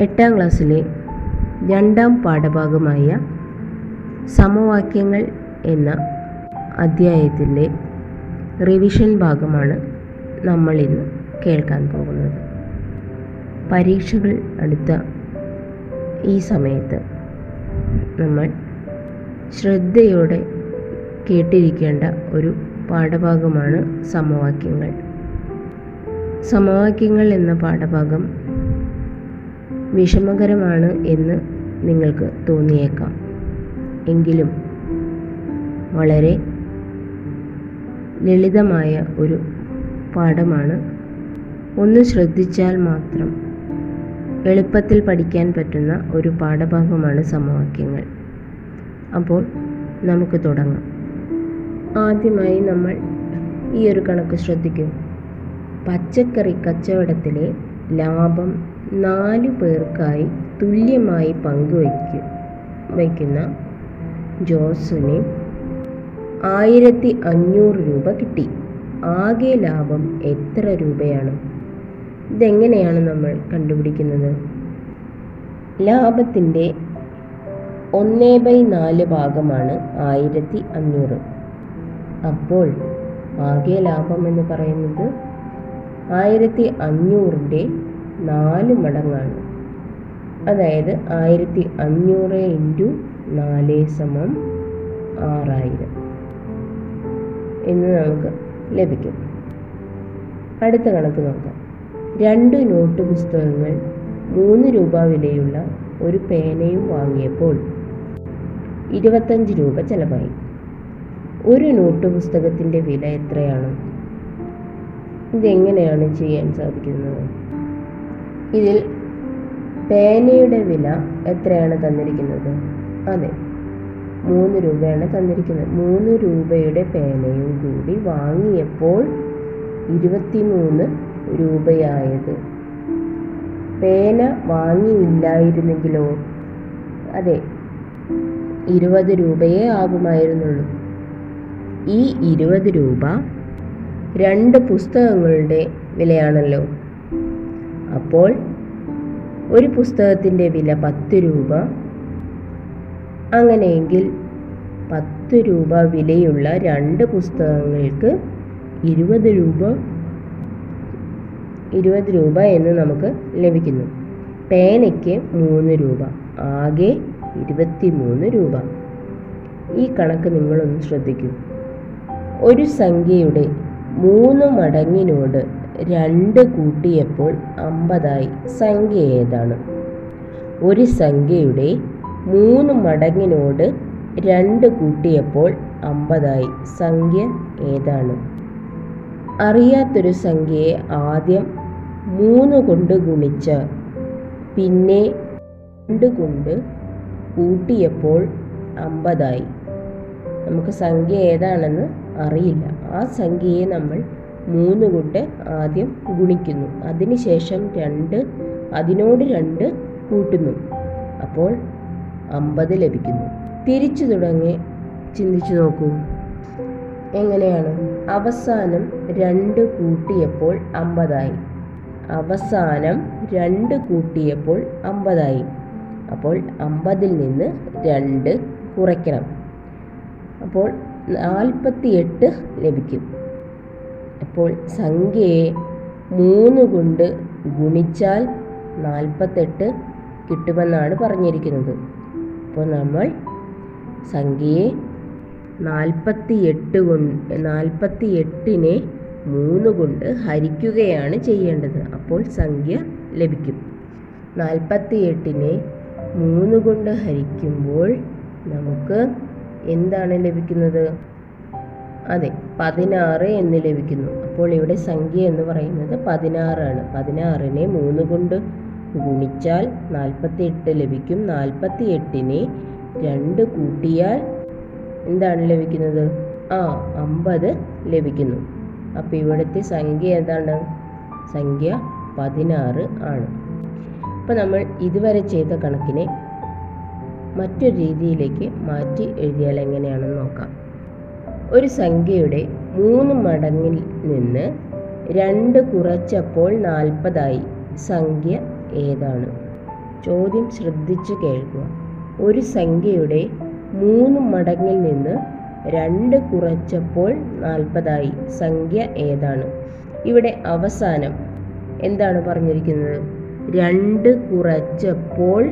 എട്ടാം ക്ലാസ്സിലെ രണ്ടാം പാഠഭാഗമായ സമവാക്യങ്ങൾ എന്ന അധ്യായത്തിന്റെ റിവിഷൻ ഭാഗമാണ് നമ്മൾ ഇന്ന് കേൾക്കാൻ പോകുന്നത്. പരീക്ഷകൾ അടുത്ത ഈ സമയത്ത് നമ്മൾ ശ്രദ്ധയോടെ കേട്ടിരിക്കേണ്ട ഒരു പാഠഭാഗമാണ് സമവാക്യങ്ങൾ. സമവാക്യങ്ങൾ എന്ന പാഠഭാഗം വിഷമകരമാണ് എന്ന് നിങ്ങൾക്ക് തോന്നിയേക്കാം. എങ്കിലും വളരെ ലളിതമായ ഒരു പാഠമാണ്. ഒന്ന് ശ്രദ്ധിച്ചാൽ മാത്രം എളുപ്പത്തിൽ പഠിക്കാൻ പറ്റുന്ന ഒരു പാഠഭാഗമാണ് സമവാക്യങ്ങൾ. അപ്പോൾ നമുക്ക് തുടങ്ങാം. ആദ്യമായി നമ്മൾ ഈ ഒരു കണക്ക് ശ്രദ്ധിക്കും. പച്ചക്കറി കച്ചവടത്തിലെ ലാഭം നാല് പേർക്കായി തുല്യമായി പങ്കുവയ്ക്കും വയ്ക്കുന്ന ജോസിന് ആയിരത്തി അഞ്ഞൂറ് രൂപ കിട്ടി. ആകെ ലാഭം എത്ര രൂപയാണ്? ഇതെങ്ങനെയാണ് നമ്മൾ കണ്ടുപിടിക്കുന്നത്? ലാഭത്തിന്റെ ഒന്നേ ബൈ നാല് ഭാഗമാണ് ആയിരത്തി അഞ്ഞൂറ്. അപ്പോൾ ആകെ ലാഭം എന്ന് പറയുന്നത് ആയിരത്തി അഞ്ഞൂറിന്റെ നാല് മടങ്ങാണ്. അതായത് ആയിരത്തി അഞ്ഞൂറ് ഇന്റു നാല് സമം ആറായിരം എന്ന് നമുക്ക് ലഭിക്കും. അടുത്ത കണക്ക് നോക്കാം. രണ്ട് നോട്ട് പുസ്തകങ്ങൾ മൂന്ന് രൂപ വിലയുള്ള ഒരു പേനയും വാങ്ങിയപ്പോൾ ഇരുപത്തഞ്ച് രൂപ ചിലവായി. ഒരു നോട്ട് പുസ്തകത്തിന്റെ വില എത്രയാണ്? ഇതെങ്ങനെയാണ് ചെയ്യാൻ സാധിക്കുന്നത്? ഇതിൽ പേനയുടെ വില എത്രയാണ് തന്നിരിക്കുന്നത്? അതെ മൂന്ന് രൂപയാണ് തന്നിരിക്കുന്നത്. മൂന്ന് രൂപയുടെ പേനയും കൂടി വാങ്ങിയപ്പോൾ ഇരുപത്തിമൂന്ന് രൂപയായത്. പേന വാങ്ങിയില്ലായിരുന്നെങ്കിലോ? അതെ ഇരുപത് രൂപയേ ആകുമായിരുന്നുള്ളൂ. ഈ ഇരുപത് രൂപ രണ്ട് പുസ്തകങ്ങളുടെ വിലയാണല്ലോ. അപ്പോൾ ഒരു പുസ്തകത്തിന്റെ വില പത്ത് രൂപ. അങ്ങനെയെങ്കിൽ പത്ത് രൂപ വിലയുള്ള രണ്ട് പുസ്തകങ്ങൾക്ക് ഇരുപത് രൂപ ഇരുപത് രൂപ എന്ന് നമുക്ക് ലഭിക്കുന്നു. പേനയ്ക്ക് മൂന്ന് രൂപ ആകെ ഇരുപത്തി മൂന്ന് രൂപ. ഈ കണക്ക് നിങ്ങളൊന്ന് ശ്രദ്ധിക്കൂ. ഒരു സംഖ്യയുടെ മൂന്ന് മടങ്ങിനോട് രണ്ട് കൂട്ടിയപ്പോൾ അമ്പതായി. സംഖ്യ ഏതാണ്? ഒരു സംഖ്യയുടെ മൂന്ന് മടങ്ങിനോട് രണ്ട് കൂട്ടിയപ്പോൾ അമ്പതായി. സംഖ്യ ഏതാണ്? അറിയാത്തൊരു സംഖ്യയെ ആദ്യം മൂന്ന് കൊണ്ട് ഗുണിച്ച് പിന്നെ രണ്ട് കൊണ്ട് കൂട്ടിയപ്പോൾ അമ്പതായി. നമുക്ക് സംഖ്യ ഏതാണെന്ന് അറിയില്ല. ആ സംഖ്യയെ നമ്മൾ മൂന്ന് കൊണ്ട് ആദ്യം ഗുണിക്കുന്നു. അതിനുശേഷം രണ്ട് അതിനോട് രണ്ട് കൂട്ടുന്നു. അപ്പോൾ അമ്പത് ലഭിക്കുന്നു. തിരിച്ചു തുടങ്ങി ചിന്തിച്ചു നോക്കൂ. എങ്ങനെയാണ്? അവസാനം രണ്ട് കൂട്ടിയപ്പോൾ അമ്പതായി. അവസാനം രണ്ട് കൂട്ടിയപ്പോൾ അമ്പതായി. അപ്പോൾ അമ്പതിൽ നിന്ന് രണ്ട് കുറയ്ക്കണം. അപ്പോൾ നാൽപ്പത്തി എട്ട് ലഭിക്കും. അപ്പോൾ സംഖ്യയെ മൂന്ന് കൊണ്ട് ഗുണിച്ചാൽ നാൽപ്പത്തെട്ട് കിട്ടുമെന്നാണ് പറഞ്ഞിരിക്കുന്നത്. അപ്പോൾ നമ്മൾ സംഖ്യയെ നാൽപ്പത്തി എട്ട് കൊണ്ട് നാൽപ്പത്തി എട്ടിനെ മൂന്ന് കൊണ്ട് ഹരിക്കുകയാണ് ചെയ്യേണ്ടത്. അപ്പോൾ സംഖ്യ ലഭിക്കും. നാൽപ്പത്തി എട്ടിനെ മൂന്ന് കൊണ്ട് ഹരിക്കുമ്പോൾ നമുക്ക് എന്താണ് ലഭിക്കുന്നത്? അതെ പതിനാറ് എന്ന് ലഭിക്കുന്നു. അപ്പോൾ ഇവിടെ സംഖ്യ എന്ന് പറയുന്നത് പതിനാറാണ്. പതിനാറിനെ മൂന്ന് കൊണ്ട് ഗുണിച്ചാൽ നാൽപ്പത്തി എട്ട് ലഭിക്കും. നാൽപ്പത്തി എട്ടിനെ രണ്ട് കൂട്ടിയാൽ എന്താണ് ലഭിക്കുന്നത്? ആ അമ്പത് ലഭിക്കുന്നു. അപ്പോൾ ഇവിടുത്തെ സംഖ്യ എന്താണ്? സംഖ്യ പതിനാറ് ആണ്. അപ്പോൾ നമ്മൾ ഇതുവരെ ചെയ്ത കണക്കിനെ മറ്റൊരു രീതിയിലേക്ക് മാറ്റി എഴുതിയാൽ എങ്ങനെയാണെന്ന് നോക്കാം. ഒരു സംഖ്യയുടെ മൂന്ന് മടങ്ങിൽ നിന്ന് രണ്ട് കുറച്ചപ്പോൾ നാൽപ്പതായി. സംഖ്യ ഏതാണ്? ചോദ്യം ശ്രദ്ധിച്ചു കേൾക്കുക. ഒരു സംഖ്യയുടെ മൂന്ന് മടങ്ങിൽ നിന്ന് രണ്ട് കുറച്ചപ്പോൾ നാൽപ്പതായി. സംഖ്യ ഏതാണ്? ഇവിടെ അവസാനം എന്താണ് പറഞ്ഞിരിക്കുന്നത്? രണ്ട് കുറച്ചപ്പോൾ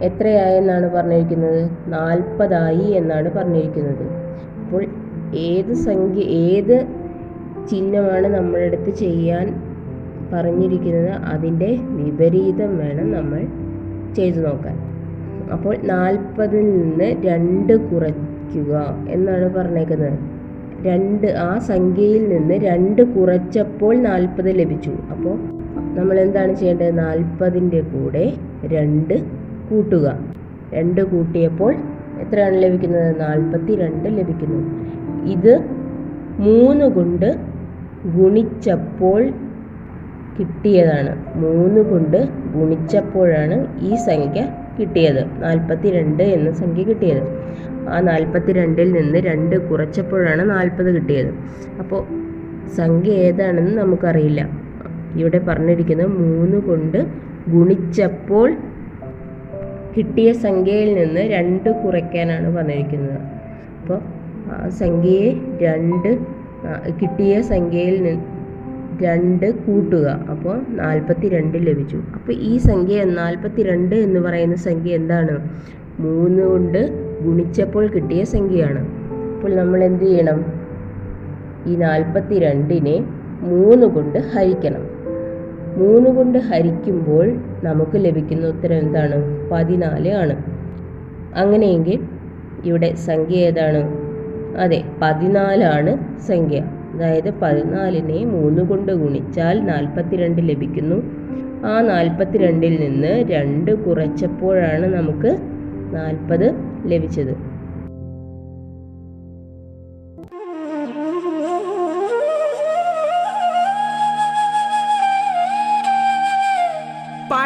എത്രയായെന്നാണ് പറഞ്ഞിരിക്കുന്നത്? നാൽപ്പതായി എന്നാണ് പറഞ്ഞിരിക്കുന്നത്. അപ്പോൾ ഏത് സംഖ്യ ഏത് ചിഹ്നമാണ് നമ്മളെടുത്ത് ചെയ്യാൻ പറഞ്ഞിരിക്കുന്നത് അതിന്റെ വിപരീതം വേണം നമ്മൾ ചെയ്തു നോക്കാൻ. അപ്പോൾ നാൽപ്പതിൽ നിന്ന് രണ്ട് കുറയ്ക്കുക എന്നാണ് പറഞ്ഞേക്കുന്നത്. രണ്ട് ആ സംഖ്യയിൽ നിന്ന് രണ്ട് കുറച്ചപ്പോൾ നാൽപ്പത് ലഭിച്ചു. അപ്പോൾ നമ്മൾ എന്താണ് ചെയ്യേണ്ടത്? നാൽപ്പതിന്റെ കൂടെ രണ്ട് കൂട്ടുക. രണ്ട് കൂട്ടിയപ്പോൾ എത്രയാണ് ലഭിക്കുന്നത്? നാൽപ്പത്തി രണ്ട് ലഭിക്കുന്നു. ഇത് മൂന്ന് കൊണ്ട് ഗുണിച്ചപ്പോൾ കിട്ടിയതാണ്. മൂന്ന് കൊണ്ട് ഗുണിച്ചപ്പോഴാണ് ഈ സംഖ്യ കിട്ടിയത്. നാൽപ്പത്തി രണ്ട് എന്ന സംഖ്യ കിട്ടിയത്. ആ നാൽപ്പത്തി രണ്ടിൽ നിന്ന് രണ്ട് കുറച്ചപ്പോഴാണ് നാൽപ്പത് കിട്ടിയത്. അപ്പോൾ സംഖ്യ ഏതാണെന്ന് നമുക്കറിയില്ല. ഇവിടെ പറഞ്ഞിരിക്കുന്നത് മൂന്ന് കൊണ്ട് ഗുണിച്ചപ്പോൾ കിട്ടിയ സംഖ്യയിൽ നിന്ന് രണ്ട് കുറയ്ക്കാനാണ് പറഞ്ഞിരിക്കുന്നത്. അപ്പോൾ സംഖ്യയെ രണ്ട് കിട്ടിയ സംഖ്യയിൽ നിന്ന് രണ്ട് കൂട്ടുക. അപ്പോൾ നാൽപ്പത്തി രണ്ട് ലഭിച്ചു. അപ്പോൾ ഈ സംഖ്യ നാൽപ്പത്തി രണ്ട് എന്ന് പറയുന്ന സംഖ്യ എന്താണ്? മൂന്ന് കൊണ്ട് ഗുണിച്ചപ്പോൾ കിട്ടിയ സംഖ്യയാണ്. അപ്പോൾ നമ്മൾ എന്ത് ചെയ്യണം? ഈ നാൽപ്പത്തി രണ്ടിനെ മൂന്ന് കൊണ്ട് ഹരിക്കണം. മൂന്ന് കൊണ്ട് ഹരിക്കുമ്പോൾ നമുക്ക് ലഭിക്കുന്ന ഉത്തരം എന്താണ്? പതിനാല് ആണ്. അങ്ങനെയെങ്കിൽ ഇവിടെ സംഖ്യ ഏതാണ്? അതെ പതിനാലാണ് സംഖ്യ. അതായത് പതിനാലിനെ മൂന്ന് കൊണ്ട് ഗുണിച്ചാൽ നാൽപ്പത്തിരണ്ട് ലഭിക്കുന്നു. ആ നാൽപ്പത്തിരണ്ടിൽ നിന്ന് രണ്ട് കുറച്ചപ്പോഴാണ് നമുക്ക് നാൽപ്പത് ലഭിച്ചത്.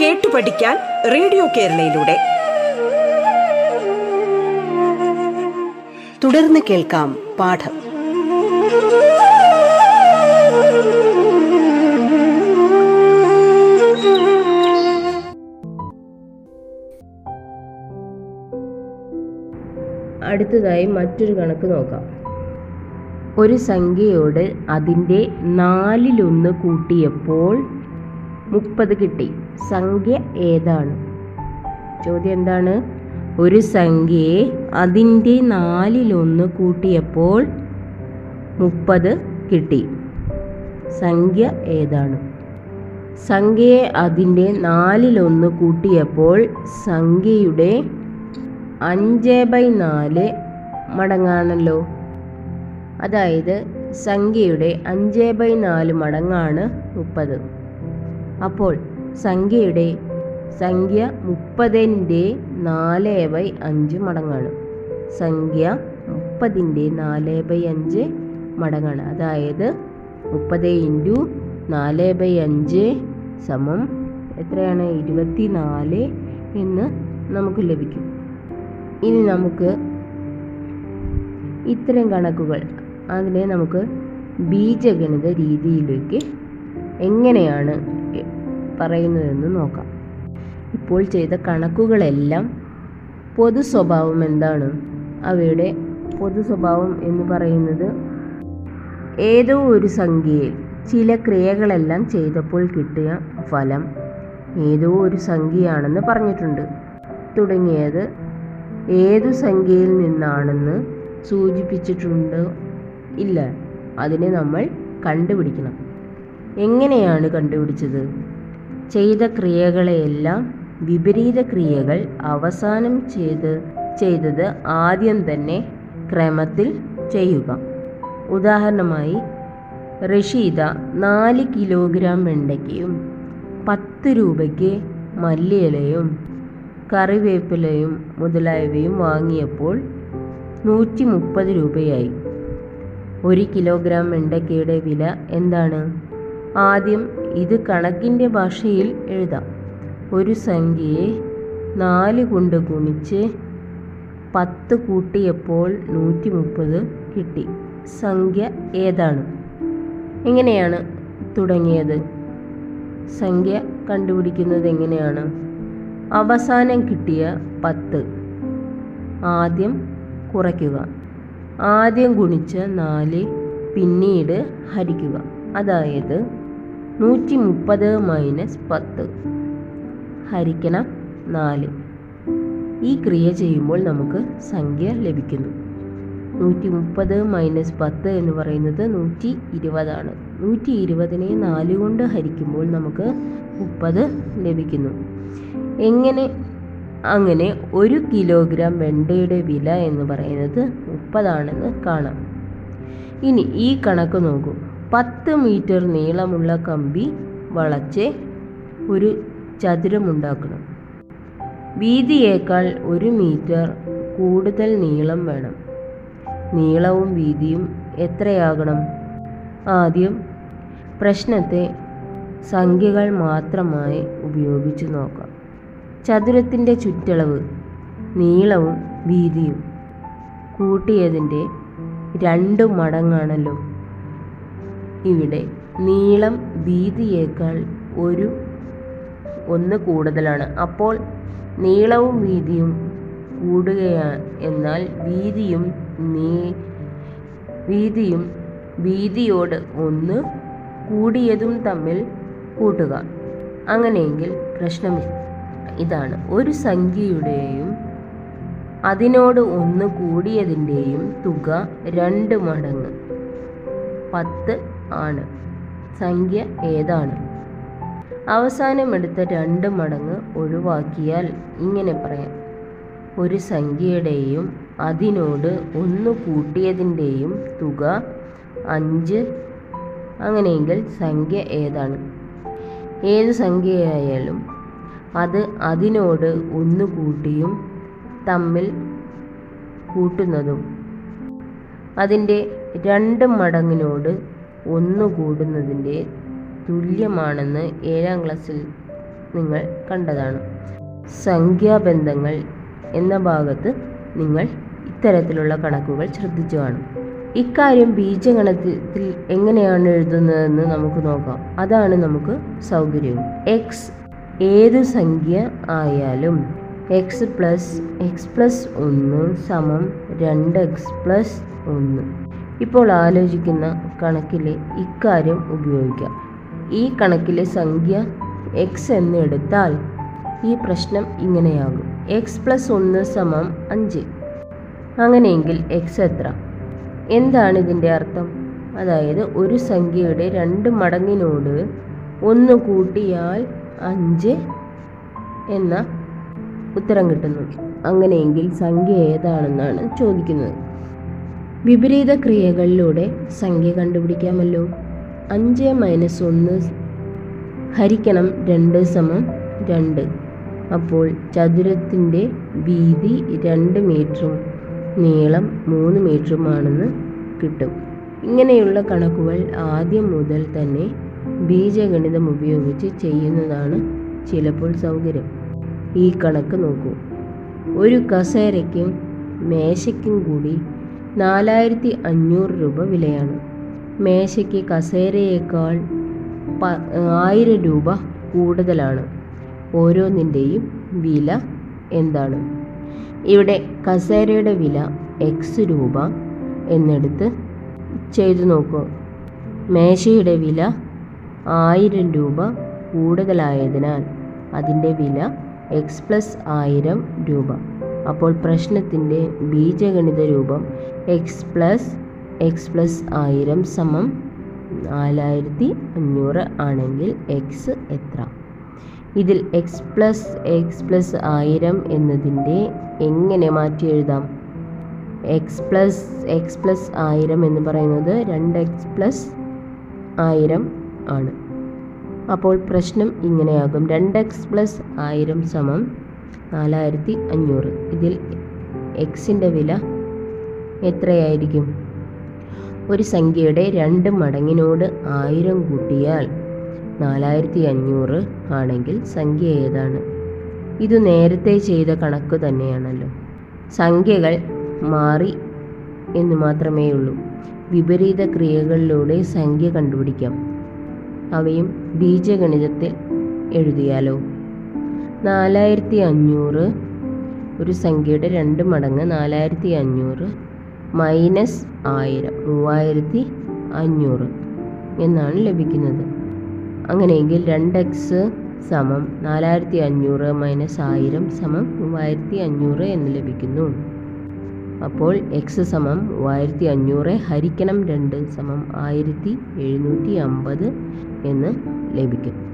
കേട്ടു പഠിക്കാൻ റേഡിയോ കേരളയിലൂടെ. തുടർന്ന് കേൾക്കാം പാഠം. അടുത്തതായി മറ്റൊരു കണക്ക് നോക്കാം. ഒരു സംഖ്യയോട് അതിന്റെ നാലിലൊന്ന് കൂട്ടിയപ്പോൾ മുപ്പത് കിട്ടി. സംഖ്യ ഏതാണ്? ചോദ്യം എന്താണ്? ഒരു സംഖ്യയെ അതിന്റെ നാലിലൊന്ന് കൂട്ടിയപ്പോൾ മുപ്പത് കിട്ടി. സംഖ്യ ഏതാണ്? സംഖ്യയെ അതിന്റെ നാലിലൊന്ന് കൂട്ടിയപ്പോൾ സംഖ്യയുടെ അഞ്ച് ബൈ നാല് മടങ്ങാണല്ലോ. അതായത് സംഖ്യയുടെ അഞ്ച് ബൈ നാല് മടങ്ങാണ് മുപ്പത്. അപ്പോൾ സംഖ്യയുടെ സംഖ്യ മുപ്പതിന്റെ നാല് ബൈ അഞ്ച് മടങ്ങാണ്. സംഖ്യ മുപ്പതിന്റെ നാല് ബൈ അഞ്ച് മടങ്ങാണ്. അതായത് മുപ്പത് ഇന്റു നാല് ബൈ അഞ്ച് സമം എത്രയാണ്? ഇരുപത്തി നാല് എന്ന് നമുക്ക് ലഭിക്കും. ഇനി നമുക്ക് ഇത്തരം കണക്കുകൾ അതിനെ നമുക്ക് ബീജഗണിത രീതിയിലേക്ക് എങ്ങനെയാണ് പറയുന്നതെന്ന് നോക്കാം. ഇപ്പോൾ ചെയ്ത കണക്കുകളെല്ലാം പൊതു സ്വഭാവം എന്താണ്? അവയുടെ പൊതു സ്വഭാവം എന്ന് പറയുന്നത് ഏതോ ഒരു സംഖ്യയിൽ ചില ക്രിയകളെല്ലാം ചെയ്തപ്പോൾ കിട്ടിയ ഫലം ഏതോ ഒരു സംഖ്യയാണെന്ന് പറഞ്ഞിട്ടുണ്ട്. തുടങ്ങിയത് ഏതു സംഖ്യയിൽ നിന്നാണെന്ന് സൂചിപ്പിച്ചിട്ടുണ്ട് ഇല്ല. അതിനെ നമ്മൾ കണ്ടുപിടിക്കണം. എങ്ങനെയാണ് കണ്ടുപിടിച്ചത്? ചെയ്ത ക്രിയകളെയെല്ലാം വിപരീത ക്രിയകൾ അവസാനം ചെയ്ത് ചെയ്തത് ആദ്യം തന്നെ ക്രമത്തിൽ ചെയ്യുക. ഉദാഹരണമായി റഷീദ നാല് കിലോഗ്രാം വെണ്ടയ്ക്കയും പത്ത് രൂപയ്ക്ക് മല്ലിയിലയും കറിവേപ്പിലയും മുതലായവയും വാങ്ങിയപ്പോൾ നൂറ്റി മുപ്പത് രൂപയായി. ഒരു കിലോഗ്രാം വെണ്ടയ്ക്കയുടെ വില എന്താണ്? ആദ്യം ഇത് കണക്കിന്റെ ഭാഷയിൽ എഴുതാം. ഒരു സംഖ്യയെ നാല് കൊണ്ട് ഗുണിച്ച് പത്ത് കൂട്ടിയപ്പോൾ നൂറ്റി മുപ്പത് കിട്ടി. സംഖ്യ ഏതാണ്? എങ്ങനെയാണ് തുടങ്ങിയത്? സംഖ്യ കണ്ടുപിടിക്കുന്നത് എങ്ങനെയാണ്? അവസാനം കിട്ടിയ പത്ത്. ആദ്യം കുറയ്ക്കുക. ആദ്യം ഗുണിച്ച നാല് പിന്നീട് ഹരിക്കുക. അതായത് നൂറ്റി മുപ്പത് മൈനസ് പത്ത്. ഹരിക്കണം നാല്. ഈ ക്രിയ ചെയ്യുമ്പോൾ നമുക്ക് സംഖ്യ ലഭിക്കുന്നു. നൂറ്റി മുപ്പത് മൈനസ് പത്ത് എന്ന് പറയുന്നത് നൂറ്റി ഇരുപതാണ് നൂറ്റി ഇരുപതിനെ നാല് കൊണ്ട് ഹരിക്കുമ്പോൾ നമുക്ക് മുപ്പത് ലഭിക്കുന്നു. എങ്ങനെ? അങ്ങനെ ഒരു കിലോഗ്രാം വെണ്ടയുടെ വില എന്ന് പറയുന്നത് മുപ്പതാണെന്ന് കാണാം. ഇനി ഈ കണക്ക് നോക്കൂ. പത്ത് മീറ്റർ നീളമുള്ള കമ്പി വളച്ച് ഒരു ചതുരമുണ്ടാക്കണം. വീതിയേക്കാൾ ഒരു മീറ്റർ കൂടുതൽ നീളം വേണം. നീളവും വീതിയും എത്രയാകണം? ആദ്യം പ്രശ്നത്തെ സംഖ്യകൾ മാത്രമായി ഉപയോഗിച്ച് നോക്കാം. ചതുരത്തിന്റെ ചുറ്റളവ് നീളവും വീതിയും കൂട്ടിയതിന്റെ രണ്ട് മടങ്ങാണല്ലോ. ഇവിടെ നീളം വീതിയേക്കാൾ ഒരു ഒന്ന് കൂടുതലാണ്. അപ്പോൾ നീളവും വീതിയും കൂടുകയാണ് എന്നാൽ വീതിയും നീ വീതിയും വീതിയോട് ഒന്ന് കൂടിയതും തമ്മിൽ കൂട്ടുക. അങ്ങനെയെങ്കിൽ പ്രശ്നം ഇതാണ്. ഒരു സംഖ്യയുടെയും അതിനോട് ഒന്ന് കൂടിയതിന്റെയും തുക രണ്ട് മടങ്ങ്. പത്ത് ആണ്. സംഖ്യ ഏതാണ്? അവസാനം എടുത്ത രണ്ട് മടങ്ങ് ഒഴിവാക്കിയാൽ ഇങ്ങനെ പറയാം. ഒരു സംഖ്യയുടെയും അതിനോട് ഒന്ന് കൂട്ടിയതിന്റെയും തുക അഞ്ച്. അങ്ങനെയെങ്കിൽ സംഖ്യ ഏതാണ്? ഏത് സംഖ്യയായാലും അത് അതിനോട് ഒന്ന് കൂട്ടിയും തമ്മിൽ കൂട്ടുന്നതും. അതിന്റെ രണ്ട് മടങ്ങിനോട് ഒന്ന് കൂടുന്നതിന്റെ തുല്യമാണെന്ന് ഏഴാം ക്ലാസ്സിൽ നിങ്ങൾ കണ്ടതാണ്. സംഖ്യാബന്ധങ്ങൾ എന്ന ഭാഗത്ത് നിങ്ങൾ ഇത്തരത്തിലുള്ള കണക്കുകൾ ശ്രദ്ധിച്ചു കാണും. ഇക്കാര്യം ബീജഗണത്തിൽ എങ്ങനെയാണ് എഴുതുന്നതെന്ന് നമുക്ക് നോക്കാം. അതാണ് നമുക്ക് സൗകര്യവും എക്സ് ഏതു സംഖ്യ ആയാലും എക്സ് പ്ലസ് എക്സ് പ്ലസ് ഒന്ന് സമം രണ്ട് എക്സ് പ്ലസ് ഒന്ന്. ഇപ്പോൾ ആലോചിക്കുന്ന കണക്കിലെ ഇക്കാര്യം ഉപയോഗിക്കാം. ഈ കണക്കിലെ സംഖ്യ എക്സ് എന്ന് എടുത്താൽ ഈ പ്രശ്നം ഇങ്ങനെയാകും. എക്സ് പ്ലസ് ഒന്ന് സമം അഞ്ച്. അങ്ങനെയെങ്കിൽ എക്സ് എത്ര? എന്താണ് ഇതിന്റെ അർത്ഥം? അതായത് ഒരു സംഖ്യയുടെ രണ്ട് മടങ്ങിനോട് ഒന്ന് കൂട്ടിയാൽ അഞ്ച് എന്ന ഉത്തരം കിട്ടുന്നു. അങ്ങനെയെങ്കിൽ സംഖ്യ ഏതാണെന്നാണ് ചോദിക്കുന്നത്. വിപരീത ക്രിയകളിലൂടെ സംഖ്യ കണ്ടുപിടിക്കാമല്ലോ. അഞ്ച് മൈനസ് ഒന്ന് ഹരിക്കണം രണ്ട് സമം രണ്ട്. അപ്പോൾ ചതുരത്തിന്റെ വീതി രണ്ട് മീറ്ററും നീളം മൂന്ന് മീറ്ററുമാണെന്ന് കിട്ടും. ഇങ്ങനെയുള്ള കണക്കുകൾ ആദ്യം മുതൽ തന്നെ ബീജഗണിതം ഉപയോഗിച്ച് ചെയ്യുന്നതാണ് ചിലപ്പോൾ സൗകര്യം. ഈ കണക്ക് നോക്കൂ. ഒരു കസേരയ്ക്കും മേശയ്ക്കും കൂടി നാലായിരത്തി അഞ്ഞൂറ് രൂപ വിലയാണ്. മേശയ്ക്ക് കസേരയേക്കാൾ പ ആയിരം രൂപ കൂടുതലാണ്. ഓരോന്നിന്റെയും വില എന്താണ്? ഇവിടെ കസേരയുടെ വില എക്സ് രൂപ എന്നെടുത്ത് ചെയ്തു നോക്കൂ. മേശയുടെ വില ആയിരം രൂപ കൂടുതലായതിനാൽ അതിന്റെ വില എക്സ് പ്ലസ് ആയിരം രൂപ. അപ്പോൾ പ്രശ്നത്തിന്റെ ബീജഗണിത രൂപം എക്സ് പ്ലസ് എക്സ് പ്ലസ് ആയിരം സമം നാലായിരത്തി അഞ്ഞൂറ് ആണെങ്കിൽ എക്സ് എത്ര? ഇതിൽ എക്സ് പ്ലസ് എക്സ് പ്ലസ് ആയിരം എന്നതിന്റെ എങ്ങനെ മാറ്റി എഴുതാം? എക്സ് പ്ലസ് എക്സ് പ്ലസ് ആയിരം എന്ന് പറയുന്നത് രണ്ട് എക്സ് പ്ലസ് ആയിരം ആണ്. അപ്പോൾ പ്രശ്നം ഇങ്ങനെയാകും. രണ്ട് എക്സ് പ്ലസ് ആയിരം സമം നാലായിരത്തി അഞ്ഞൂറ് ഇതിൽ എക്സിന്റെ വില എത്രയായിരിക്കും? ഒരു സംഖ്യയുടെ രണ്ട് മടങ്ങിനോട് ആയിരം കൂട്ടിയാൽ നാലായിരത്തി അഞ്ഞൂറ് ആണെങ്കിൽ സംഖ്യ ഏതാണ്? ഇത് നേരത്തെ ചെയ്ത കണക്ക് തന്നെയാണല്ലോ. സംഖ്യകൾ മാറി എന്ന് മാത്രമേ ഉള്ളൂ. വിപരീത ക്രിയകളിലൂടെ സംഖ്യ കണ്ടുപിടിക്കാം. അവയും ബീജഗണിതത്തിൽ എഴുതിയാലോ? നാലായിരത്തി അഞ്ഞൂറ് ഒരു സംഖ്യയുടെ രണ്ട് മടങ്ങ് നാലായിരത്തി അഞ്ഞൂറ് മൈനസ് ആയിരം മൂവായിരത്തി അഞ്ഞൂറ് എന്നാണ് ലഭിക്കുന്നത്. അങ്ങനെയെങ്കിൽ രണ്ട് എക്സ് സമം നാലായിരത്തി അഞ്ഞൂറ് മൈനസ് ആയിരം സമം മൂവായിരത്തി അഞ്ഞൂറ് എന്ന് ലഭിക്കുന്നു. അപ്പോൾ എക്സ് സമം മൂവായിരത്തി അഞ്ഞൂറ് ഹരിക്കണം രണ്ട് സമം ആയിരത്തി എഴുന്നൂറ്റി അമ്പത് എന്ന് ലഭിക്കും.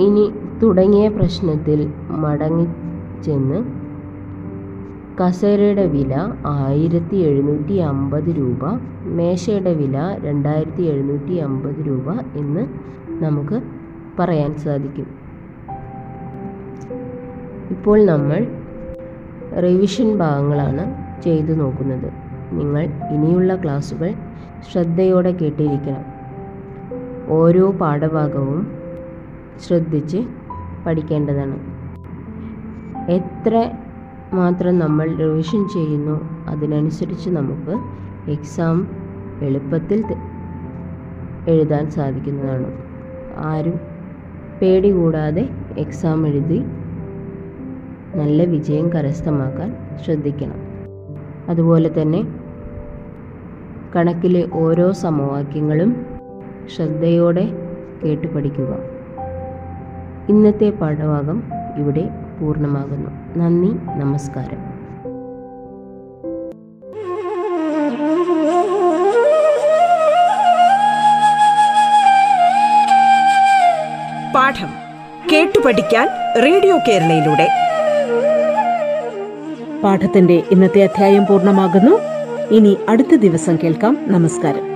ഇനി തുടങ്ങിയ പ്രശ്നത്തിൽ മടങ്ങിച്ചെന്ന് കസേരയുടെ വില ആയിരത്തി എഴുന്നൂറ്റി അമ്പത് രൂപ മേശയുടെ വില രണ്ടായിരത്തി എഴുന്നൂറ്റി അമ്പത് രൂപ എന്ന് നമുക്ക് പറയാൻ സാധിക്കും. ഇപ്പോൾ നമ്മൾ റിവിഷൻ ഭാഗങ്ങളാണ് ചെയ്തു നോക്കുന്നത്. നിങ്ങൾ ഇനിയുള്ള ക്ലാസ്സുകൾ ശ്രദ്ധയോടെ കേട്ടിരിക്കണം. ഓരോ പാഠഭാഗവും ശ്രദ്ധിച്ച് പഠിക്കേണ്ടതാണ്. എത്ര മാത്രം നമ്മൾ റിവിഷൻ ചെയ്യുന്നു അതിനനുസരിച്ച് നമുക്ക് എക്സാം എളുപ്പത്തിൽ എഴുതാൻ സാധിക്കുന്നതാണ്. ആരും പേടി കൂടാതെ എക്സാം എഴുതി നല്ല വിജയം കരസ്ഥമാക്കാൻ ശ്രദ്ധിക്കണം. അതുപോലെ തന്നെ കണക്കിലെ ഓരോ സമവാക്യങ്ങളും ശ്രദ്ധയോടെ കേട്ട് പഠിക്കുക. ഇന്നത്തെ പാഠഭാഗം ഇവിടെ പൂർണമാകുന്നു. നന്ദി നമസ്കാരം. പാഠം കേട്ടു പഠിക്കാൻ റേഡിയോ കേരളയിലൂടെ. പാഠത്തിന്റെ ഇന്നത്തെ അധ്യായം പൂർണമാകുന്നു. ഇനി അടുത്ത ദിവസം കേൾക്കാം. നമസ്കാരം.